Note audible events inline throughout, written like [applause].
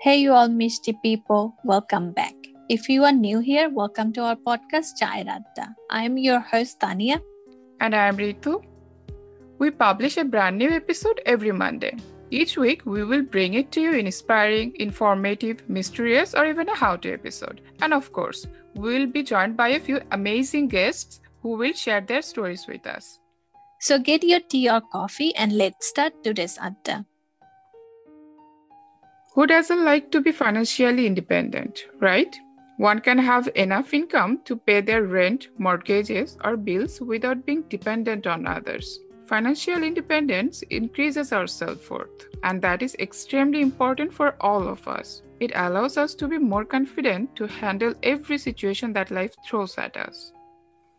Hey, you all Mishti people, welcome back. If you are new here, welcome to our podcast, Chai Radda. I am your host, Tania. And I am Ritu. We publish a brand new episode every Monday. Each week, we will bring it to you in inspiring, informative, mysterious, or even a how to episode. And of course, we will be joined by a few amazing guests who will share their stories with us. So get your tea or coffee and let's start today's Adda. Who doesn't like to be financially independent, right? One can have enough income to pay their rent, mortgages, or bills without being dependent on others. Financial independence increases our self worth, and that is extremely important for all of us. It allows us to be more confident to handle every situation that life throws at us.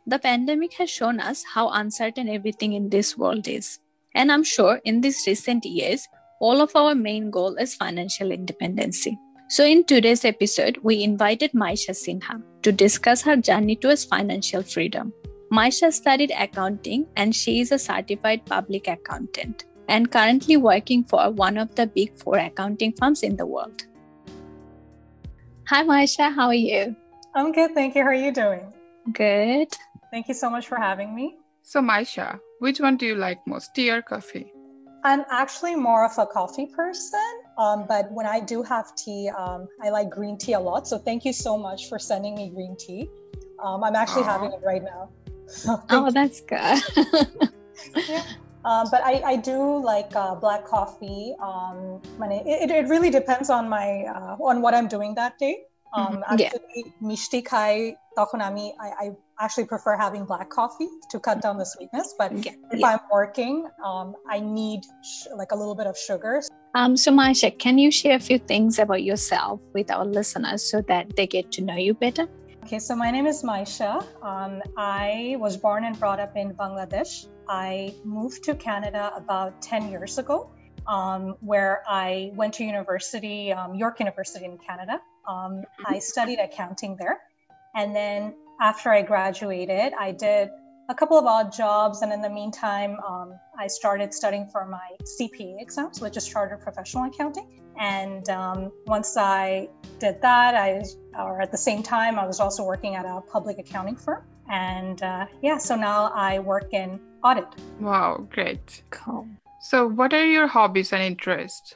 The pandemic has shown us how uncertain everything in this world is. And I'm sure in these recent years, all of our main goal is financial independency. So, in today's episode, we invited Maisha Sinha to discuss her journey towards financial freedom. Maisha studied accounting and she is a certified public accountant and currently working for one of the big four accounting firms in the world. Hi, Maisha, how are you? I'm good, thank you. How are you doing? Good. Thank you so much for having me. So, Maisha, which one do you like most, tea or coffee? I'm actually more of a coffee person, um, but when I do have tea, um, I like green tea a lot. So thank you so much for sending me green tea. Um, I'm actually Aww. having it right now. [laughs] So oh, that's good. [laughs] yeah. Um, but I, I do like uh, black coffee. Um, it, it really depends on my uh, on what I'm doing that day. Um, mm-hmm. actually, mishti khai তখন আমি I, I actually prefer having black coffee to cut down the sweetness. But yeah. if yeah. I'm working, um, I need sh- like a little bit of sugar. Um, so Maisha, can you share a few things about yourself with our listeners so that they get to know you better? Okay, so my name is Maisha. Um, I was born and brought up in Bangladesh. I moved to Canada about 10 years ago, um, where I went to university, um, York University in Canada. Um, I studied accounting there. And then after I graduated, I did a couple of odd jobs. And in the meantime, um, I started studying for my CPA exams, which is Chartered Professional Accounting. And um, once I did that, I, or at the same time, I was also working at a public accounting firm. And uh, yeah, so now I work in audit. Wow, great. Cool. So, what are your hobbies and interests?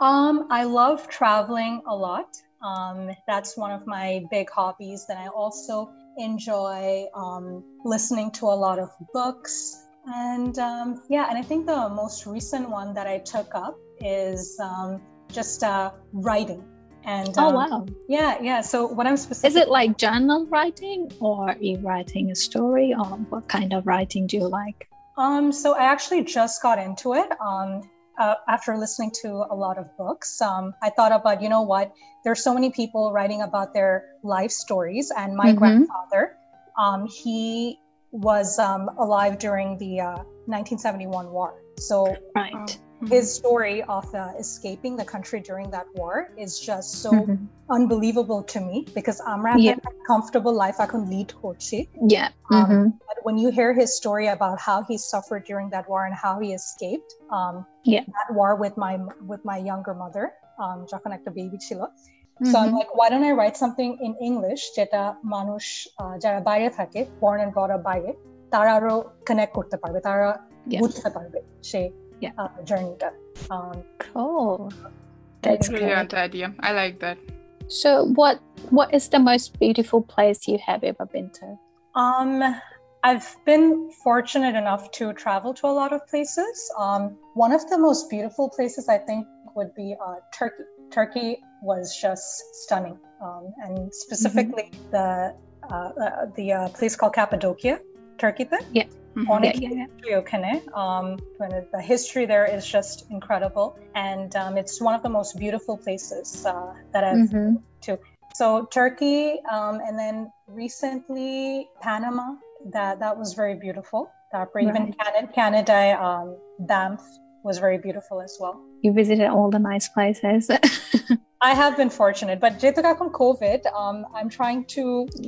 Um, I love traveling a lot. Um, that's one of my big hobbies. Then I also enjoy um, listening to a lot of books. And um, yeah, and I think the most recent one that I took up is um, just uh, writing. And oh um, wow, yeah, yeah. So what I'm specific is it like journal writing, or you writing a story, or what kind of writing do you like? Um, so I actually just got into it. Um, uh, after listening to a lot of books, um, I thought about, you know what, there's so many people writing about their life stories. And my mm-hmm. grandfather, um, he was um, alive during the uh, 1971 war. So right Mm-hmm. his story of uh, escaping the country during that war is just so mm-hmm. unbelievable to me because Amra yeah. had a comfortable life I can lead করছি yeah um, mm-hmm. but when you hear his story about how he suffered during that war and how he escaped um, yeah. that war with my with my younger mother um, যখন একটা baby ছিল So I'm like, why don't I write something in English যেটা মানুষ যারা বাইরে থাকে born and brought up বাইরে তারা আরো connect করতে পারবে তারা বুঝতে পারবে সে yeah. uh, journey done. Um, cool. That's a brilliant good. idea. I like that. So, what what is the most beautiful place you have ever been to? Um, I've been fortunate enough to travel to a lot of places. Um, one of the most beautiful places I think would be uh, Turkey. Turkey was just stunning, um, and specifically mm-hmm. the uh, uh, the uh, place called Cappadocia, Turkey. Yeah. অনেক history ওখানে um, the history there is just incredible and um, it's one of the most beautiful places uh, that I've mm-hmm. to so Turkey um, and then recently Panama that that was very beautiful তারপর even Canada, Canada um, Banff was very beautiful as well you visited all the nice places [laughs] I have been fortunate but যেহেতু এখন COVID um, I'm trying to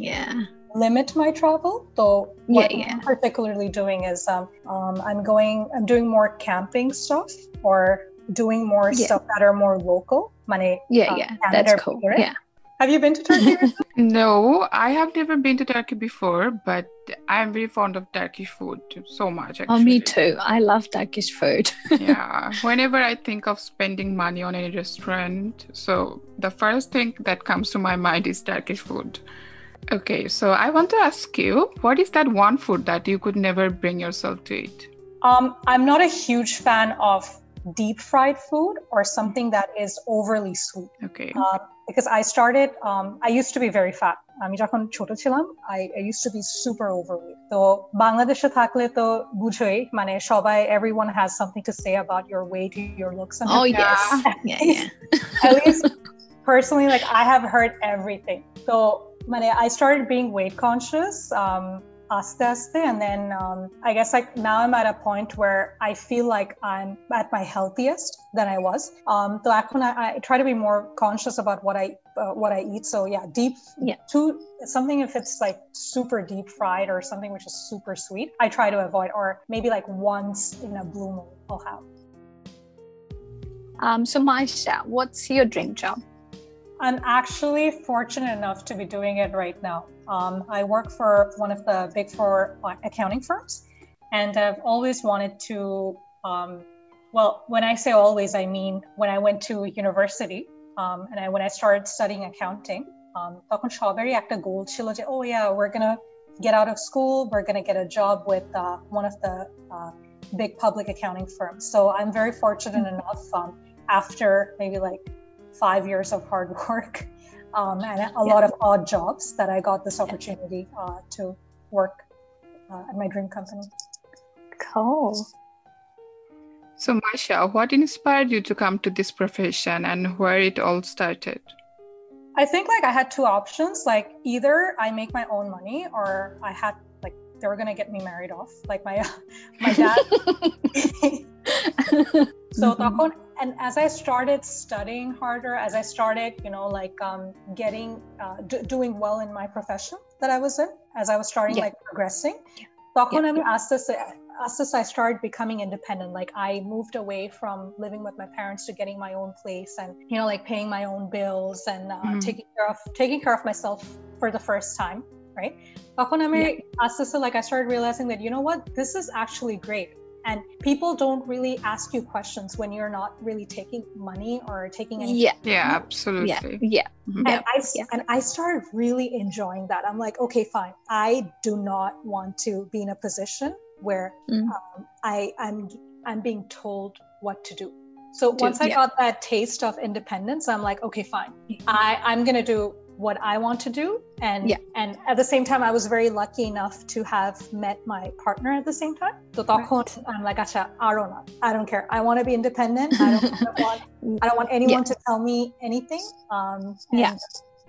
yeah limit my travel. So what yeah, yeah. I'm particularly doing is um, um, I'm going, I'm doing more camping stuff or doing more Yeah. stuff that are more local. Money. Yeah, uh, yeah, Canada that's cool. Spirit. Yeah. Have you been to Turkey? [laughs] No, I have never been to Turkey before, but I'm very fond of Turkish food so much. Actually. Oh, me too. I love Turkish food. [laughs] yeah. Whenever I think of spending money on any restaurant, so the first thing that comes to my mind is Turkish food. Okay, so I want to ask you, what is that one food that you could never bring yourself to eat? um, I'm not a huge fan of deep fried food or something that is overly sweet. Okay. Uh, because I started, um, I used to be very fat. আমি যখন ছোট ছিলাম I, I used to be super overweight. তো বাংলাদেশে থাকলে তো বুঝোই মানে সবাই everyone has something to say about your weight, your looks and Oh, everything. yes. Yeah. Yeah, yeah. At least personally, like I have heard everything. So মানে I started being weight conscious. Um, aste aste and then um, i guess like now i'm at a point where i feel like i'm at my healthiest than i was um so I, I try to be more conscious about what i uh, what i eat so yeah deep Yeah. too something if it's like super deep fried or something which is super sweet i try to avoid or maybe like once in a blue moon i'll have Um, so Maisha, what's your dream job? I'm actually fortunate enough to be doing it right now. Um, I work for one of the big four uh, accounting firms, and I've always wanted to. Um, well, when I say always, I mean when I went to university um, and I, when I started studying accounting, um, তখন সবারই একটা goal ছিল যে, oh yeah, we're gonna get out of school, we're gonna get a job with uh, one of the uh, big public accounting firms. So I'm very fortunate enough um, after maybe like five years of hard [laughs] work um, and a lot of odd jobs that I got this opportunity uh, to work uh, at my dream company. Cool. So, Masha, what inspired you to come to this profession and where it all started? I think like I had two options. Like either I make my own money or I had like they were gonna get me married off. Like my [laughs] my dad. [laughs] so Mhm. তখন- and as I started studying harder, as I started, you know, like um, getting uh, d- doing well in my profession that I was in, as I was starting Yeah. like progressing, তখন Yeah. আমি আস্তে আস্তে আস্তে আস্তে I started becoming independent. Like I moved away from living with my parents to getting my own place and you know like paying my own bills and uh, Mhm. taking care of taking care of myself for the first time, right? তখন আমি আস্তে আস্তে like I started realizing that you know what this is actually great and people don't really ask you questions when you're not really taking money or taking any yeah, Yeah, yeah, absolutely. yeah. Mhm. and I yeah. and I started really enjoying that. I'm like, okay, fine. I do not want to be in a position where Mm. um, I I'm I'm being told what to do. So To- once I yeah. got that taste of independence, I'm like, okay, fine. I I'm gonna do what I want to do. And yeah. and at the same time, I was very lucky enough to have met my partner at the same time. So right. I'm like, Acha, I don't. I don't care. I want to be independent. I don't, I [laughs] don't want I don't want anyone yeah. to tell me anything. Um, yeah.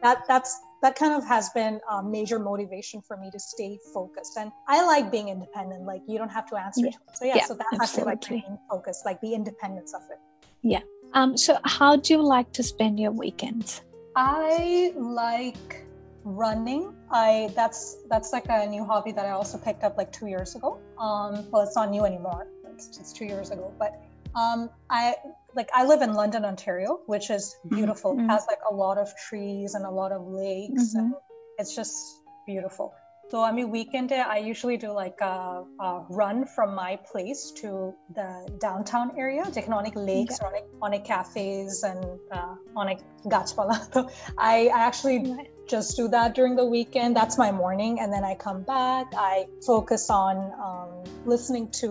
That that's that kind of has been a major motivation for me to stay focused. And I like being independent. Like you don't have to answer yeah. to it. So yeah, yeah so that absolutely. has to like focus, like the independence of it. Yeah. Um, so how do you like to spend your weekends? I like running. I that's that's like a new hobby that I also picked up like two years ago. Um, well, it's not new anymore. It's just two years ago. But um, I like I live in London, Ontario, which is beautiful. Mhm. It has like a lot of trees and a lot of lakes, Mhm. and it's just beautiful. So I mean, weekend day I usually do like a, a run from my place to the downtown area, যেখানে অনেক lakes, অনেক অনেক cafes, and uh, অনেক গাছপালা। So I, I actually just do that during the weekend. That's my morning, and then I come back. I focus on um, listening to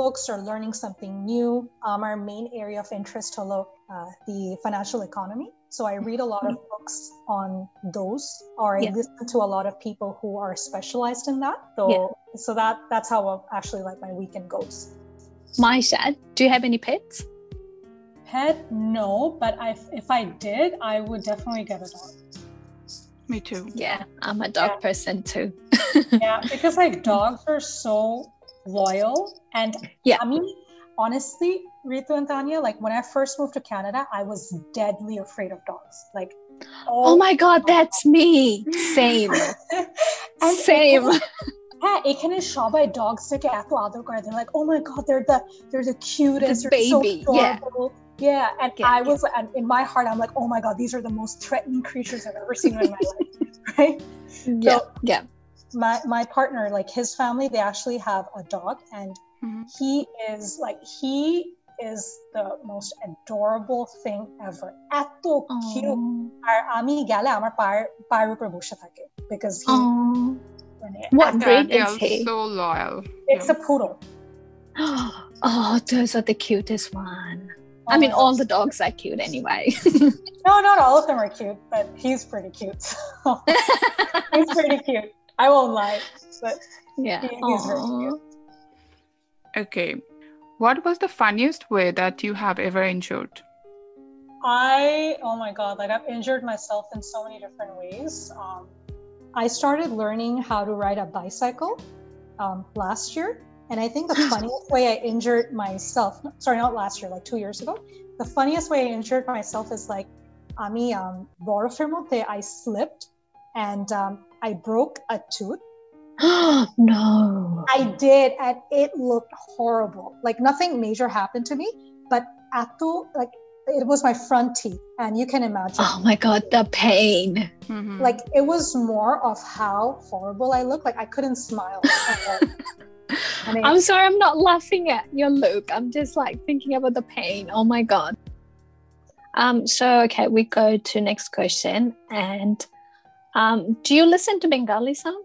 books or learning something new. Um, our main area of interest, hello, uh, the financial economy. So I read a lot of books on those, or I listen to a lot of people who are specialized in that. So, Yeah. so that that's how i actually like my weekend goes. Maisha, do you have any pets? Pet, no, but I, if I did, I would definitely get a dog. Me too. Yeah, I'm a dog Yeah. person too. [laughs] yeah because like dogs are so loyal and Yeah. i mean honestly ritu and tanya like when i first moved to canada i was deadly afraid of dogs like Oh my god, that's me. Same. [laughs] and Same. it wasn't- হ্যাঁ এখানে সবাই dogs থেকে এত আদর করে they're like oh my god they're the they're the cutest The they're baby, so yeah. adorable. yeah and Yeah, I was and in my heart I'm like oh my god these are the most threatening creatures I've ever seen in my life [laughs] right Yeah. Yeah. my my partner like his family they actually have a dog and Mhm. he is like he is the most adorable thing ever এত cute আর আমি গেলে আমার পায়ের পায়ের উপরে বসে থাকে because he Oh. মানে What Yeah, breed they is are he? so loyal. it's a poodle [gasps] Oh, those are the cutest one. I Oh mean, my all God. the dogs are cute anyway. [laughs] no not all of them are cute but he's pretty cute [laughs] he's pretty cute I won't lie but yeah. He- he's very Aw. cute. Okay. What was the funniest way that you have ever enjoyed? I oh my god, like I've injured myself in so many different ways. Um, I started learning how to ride a bicycle um, last year, and I think the [laughs] funniest way I injured myself, no, sorry, not last year, like two years ago, the funniest way I injured myself is like, আমি um, বরফের মধ্যে I slipped and um, I broke a tooth. [gasps] no. I did, and it looked horrible. Like nothing major happened to me, but atu like it was my front teeth, and you can imagine. Oh my god, the pain. Mhm. Like it was more of how horrible I looked. Like I couldn't smile. at [laughs] all. And it- I'm sorry, I'm not laughing at your look. I'm just like thinking about the pain. Oh my god. Um, so okay, we go to next question. And um, do you listen to Bengali song?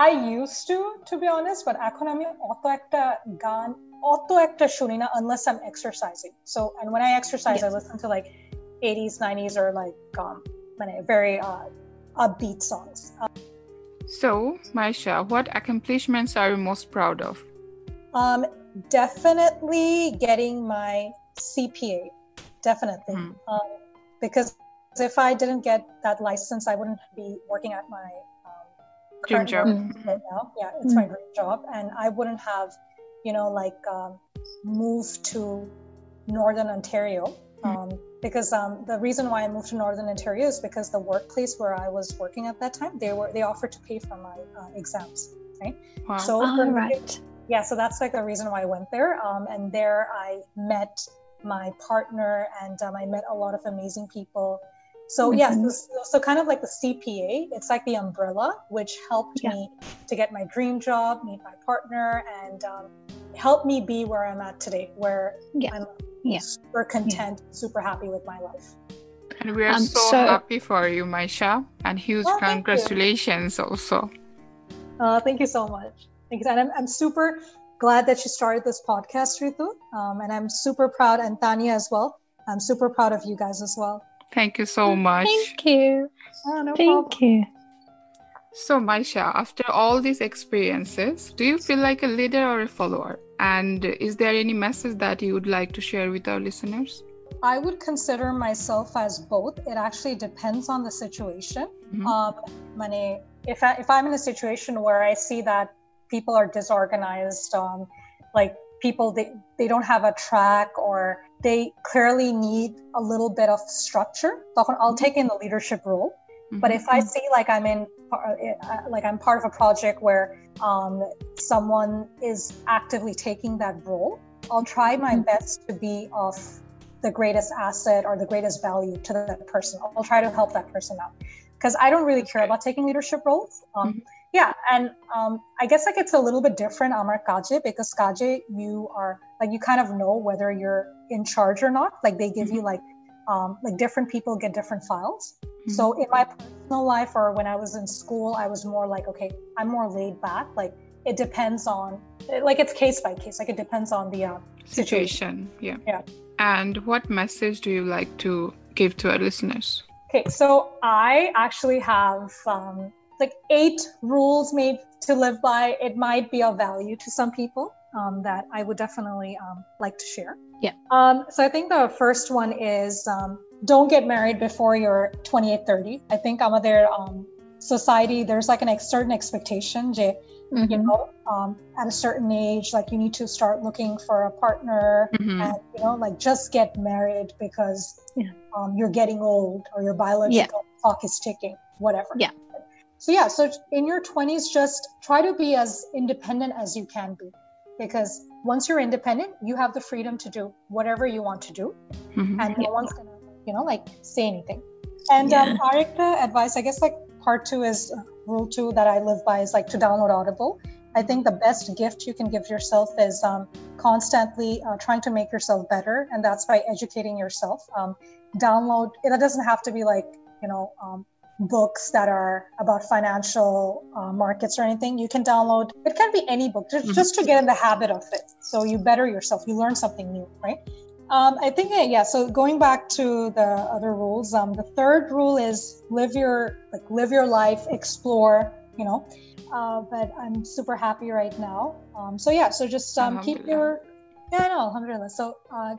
I used to, to be honest, but এখন আমি অত একটা গান অত একটা শুনি না unless I'm exercising. So and when I exercise, I Yes. listen to like 80s, 90s, or like um, মানে very uh, upbeat songs. So, Maisha, what accomplishments are you most proud of? Um, definitely getting my CPA. Definitely. Hmm. Um, because if I didn't get that license, I wouldn't be working at my um, Dream current job. Right now. Yeah, it's my dream job, and I wouldn't have, you know, like um, moved to Northern Ontario. Mm. Um, because um, the reason why I moved to Northern Ontario is because the workplace where I was working at that time, they were they offered to pay for my uh, exams. Wow. So Oh, for right. yeah so that's like the reason why i went there um, and there i met my partner and um, i met a lot of amazing people so yeah Mhm. so, so kind of like the cpa it's like the umbrella which helped Yeah. me to get my dream job meet my partner and um, help me be where i'm at today where Yeah. i'm Yeah. super content super happy with my life and we are Um, so, so- happy for you, Maisha, and huge Oh, thank you. congratulations also. uh, thank you so much Thanks. and I'm, I'm super glad that you started this podcast ritu um, and i'm super proud and tanya as well i'm super proud of you guys as well Thank you so much. Thank you. Oh, no Thank problem. you. So, Maisha, after all these experiences, do you feel like a leader or a follower? And is there any message that you would like to share with our listeners? I would consider myself as both. It actually depends on the situation. Mhm. Um, mane, if I, if I'm in a situation where I see that people are disorganized, um, like people they, they don't have a track or they clearly need a little bit of structure, তখন I'll take in the leadership role. But Mhm. if I see like I'm in, uh, like I'm part of a project where um, someone is actively taking that role, I'll try my Mhm. best to be of the greatest asset or the greatest value to that person. I'll try to help that person out because I don't really care Okay. about taking leadership roles. Um, Mhm. Yeah, and um, I guess like it's a little bit different Amar Kaje because Kaje you are like you kind of know whether you're in charge or not. Like they give you like um, like different people get different files. So in my personal life or when I was in school, I was more like, okay, I'm more laid back. Like it depends on, like it's case by case. Like it depends on the uh, situation. Yeah. Yeah. And what message do you like to give to our listeners? Okay, so I actually have um, like eight rules made to live by. It might be of value to some people um, that I would definitely um, like to share. Yeah. Um, so I think the first one is um, don't get married before you're 28, 30. I think our their um, society, there's like an ex- certain expectation, mm-hmm. you know, um, at a certain age, like you need to start looking for a partner mm-hmm. and, you know, like just get married because yeah. um, you're getting old or your biological yeah. clock is ticking, whatever. Yeah. So yeah, so in your 20s, just try to be as independent as you can be because once you're independent you have the freedom to do whatever you want to do mm-hmm. and no one's gonna you know like say anything and um, yeah. um Arika advice i guess like part two is uh, rule two that i live by is like to download audible i think the best gift you can give yourself is um, constantly uh, trying to make yourself better and that's by educating yourself um, download it doesn't have to be like you know um, books that are about financial uh, markets or anything you can download. It can be any book just, mm-hmm. just to get in the habit of it. So you better yourself you learn something new right? Um, i think yeah so going back to the other rules um, the third rule is live your like live your life explore you know? Uh, but i'm super happy right now. Um, so yeah so just um, keep your yeah no alhamdulillah. So uh,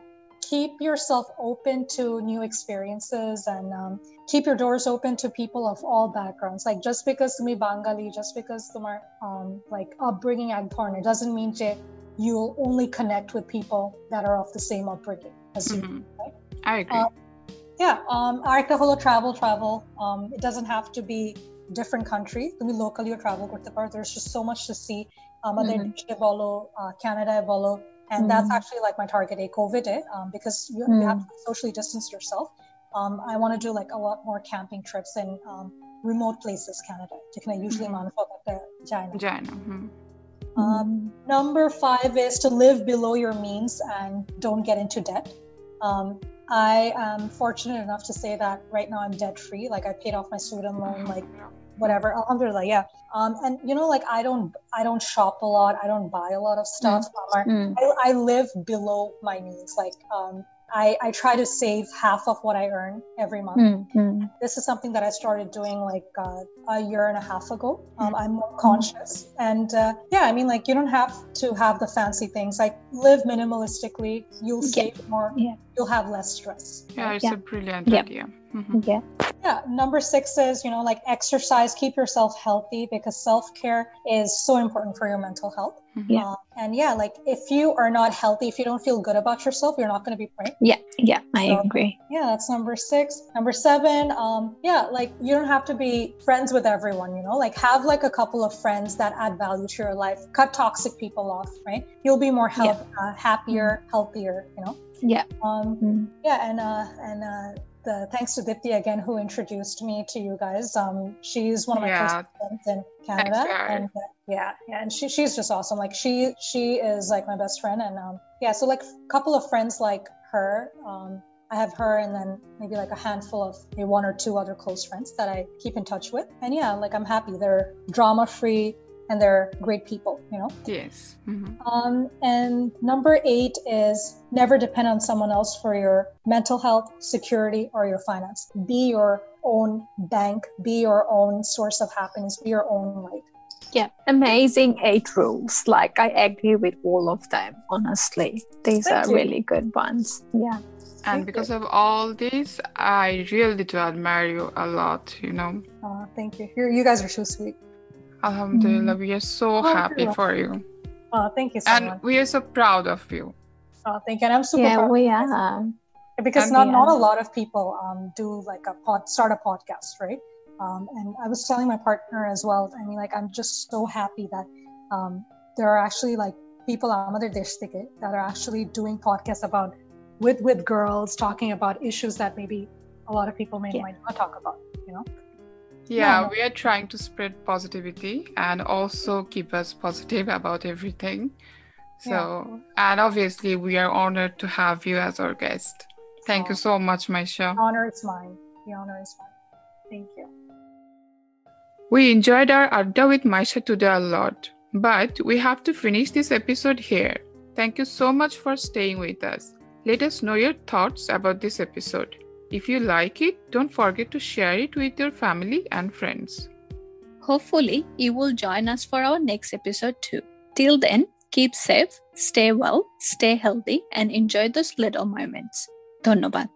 keep yourself open to new experiences and um, keep your doors open to people of all backgrounds. Like just because me Bengali, just because my um, like upbringing ag it doesn't mean that you'll only connect with people that are of the same upbringing as mm-hmm. you. Right? I agree. Um, yeah, um, Arika holo travel travel. Um, it doesn't have to be different country. Be locally or travel There's just so much to see. Um, mm-hmm. bolo, uh, Canada and mm. that's actually like my target a covid um, because you, mm. you, have to socially distance yourself um, i want to do like a lot more camping trips in um, remote places canada can usually mm. Mm-hmm. Um, number five is to live below your means and don't get into debt um, i am fortunate enough to say that right now i'm debt free like i paid off my student loan like whatever alhamdulillah yeah um, and you know like i don't i don't shop a lot i don't buy a lot of stuff mm. Um, I, I, live below my means like um, I, I try to save half of what I earn every month. Mm-hmm. This is something that I started doing like uh, a year and a half ago. Um, I'm more conscious. And uh, yeah, I mean, like, you don't have to have the fancy things. Like, live minimalistically, you'll save yeah. more, yeah. you'll have less stress. Yeah, it's yeah. a brilliant idea. Mm-hmm. Yeah. Yeah. Number six is, you know, like exercise, keep yourself healthy because self care is so important for your mental health. Mm-hmm. Yeah. Uh, and yeah, like if you are not healthy, if you don't feel good about yourself, you're not going to be right. Yeah. Yeah. I so, agree. Yeah. That's number six. Number seven, um, yeah, like you don't have to be friends with everyone, you know, like have like a couple of friends that add value to your life, cut toxic people off, right? You'll be more health, yeah. uh, happier, mm-hmm. healthier, you know? Yeah. Um, mm-hmm. Yeah. And, uh, and, uh, the, thanks to Dipti again, who introduced me to you guys. Um, she's one of my yeah. close friends in Canada, and uh, yeah, yeah, and she, she's just awesome. Like she she is like my best friend, and um, yeah, so like a couple of friends like her. Um, I have her, and then maybe like a handful of maybe one or two other close friends that I keep in touch with. And yeah, like I'm happy. They're drama free and they're great people, you know? Yes. Mm-hmm. Um, and number eight is never depend on someone else for your mental health, security, or your finance. Be your own bank, be your own source of happiness, be your own light. Yeah, amazing eight rules. Like, I agree with all of them, honestly. These Thank are you. really good ones. Yeah. And thank because you. of all this, I really do admire you a lot, you know. Uh, thank you. You're, you guys are so sweet. Alhamdulillah, we are so happy for you. Oh, thank you so much and much. we are so proud of you. Oh, thank you. And I'm super yeah, proud. we are. Because and not, not a lot of people um, do like a pod, start a podcast, right? Um, and I was telling my partner as well. I mean, like, I'm just so happy that um, there are actually like people Amader Deshtike that are actually doing podcasts about with with girls talking about issues that maybe a lot of people may yeah. might not talk about, you know. Yeah, we are trying to spread positivity and also keep us positive about everything. So, yeah. and obviously, we are honored to have you as our guest. Thank oh, you so much, Maisha. Honor is mine. The honor is mine. Thank you. We enjoyed our Adda with Maisha today a lot, but we have to finish this episode here. Thank you so much for staying with us. Let us know your thoughts about this episode. If you like it, don't forget to share it with your family and friends. Hopefully, you will join us for our next episode too. Till then, keep safe, stay well, stay healthy, and enjoy those little moments. Dhanyabad.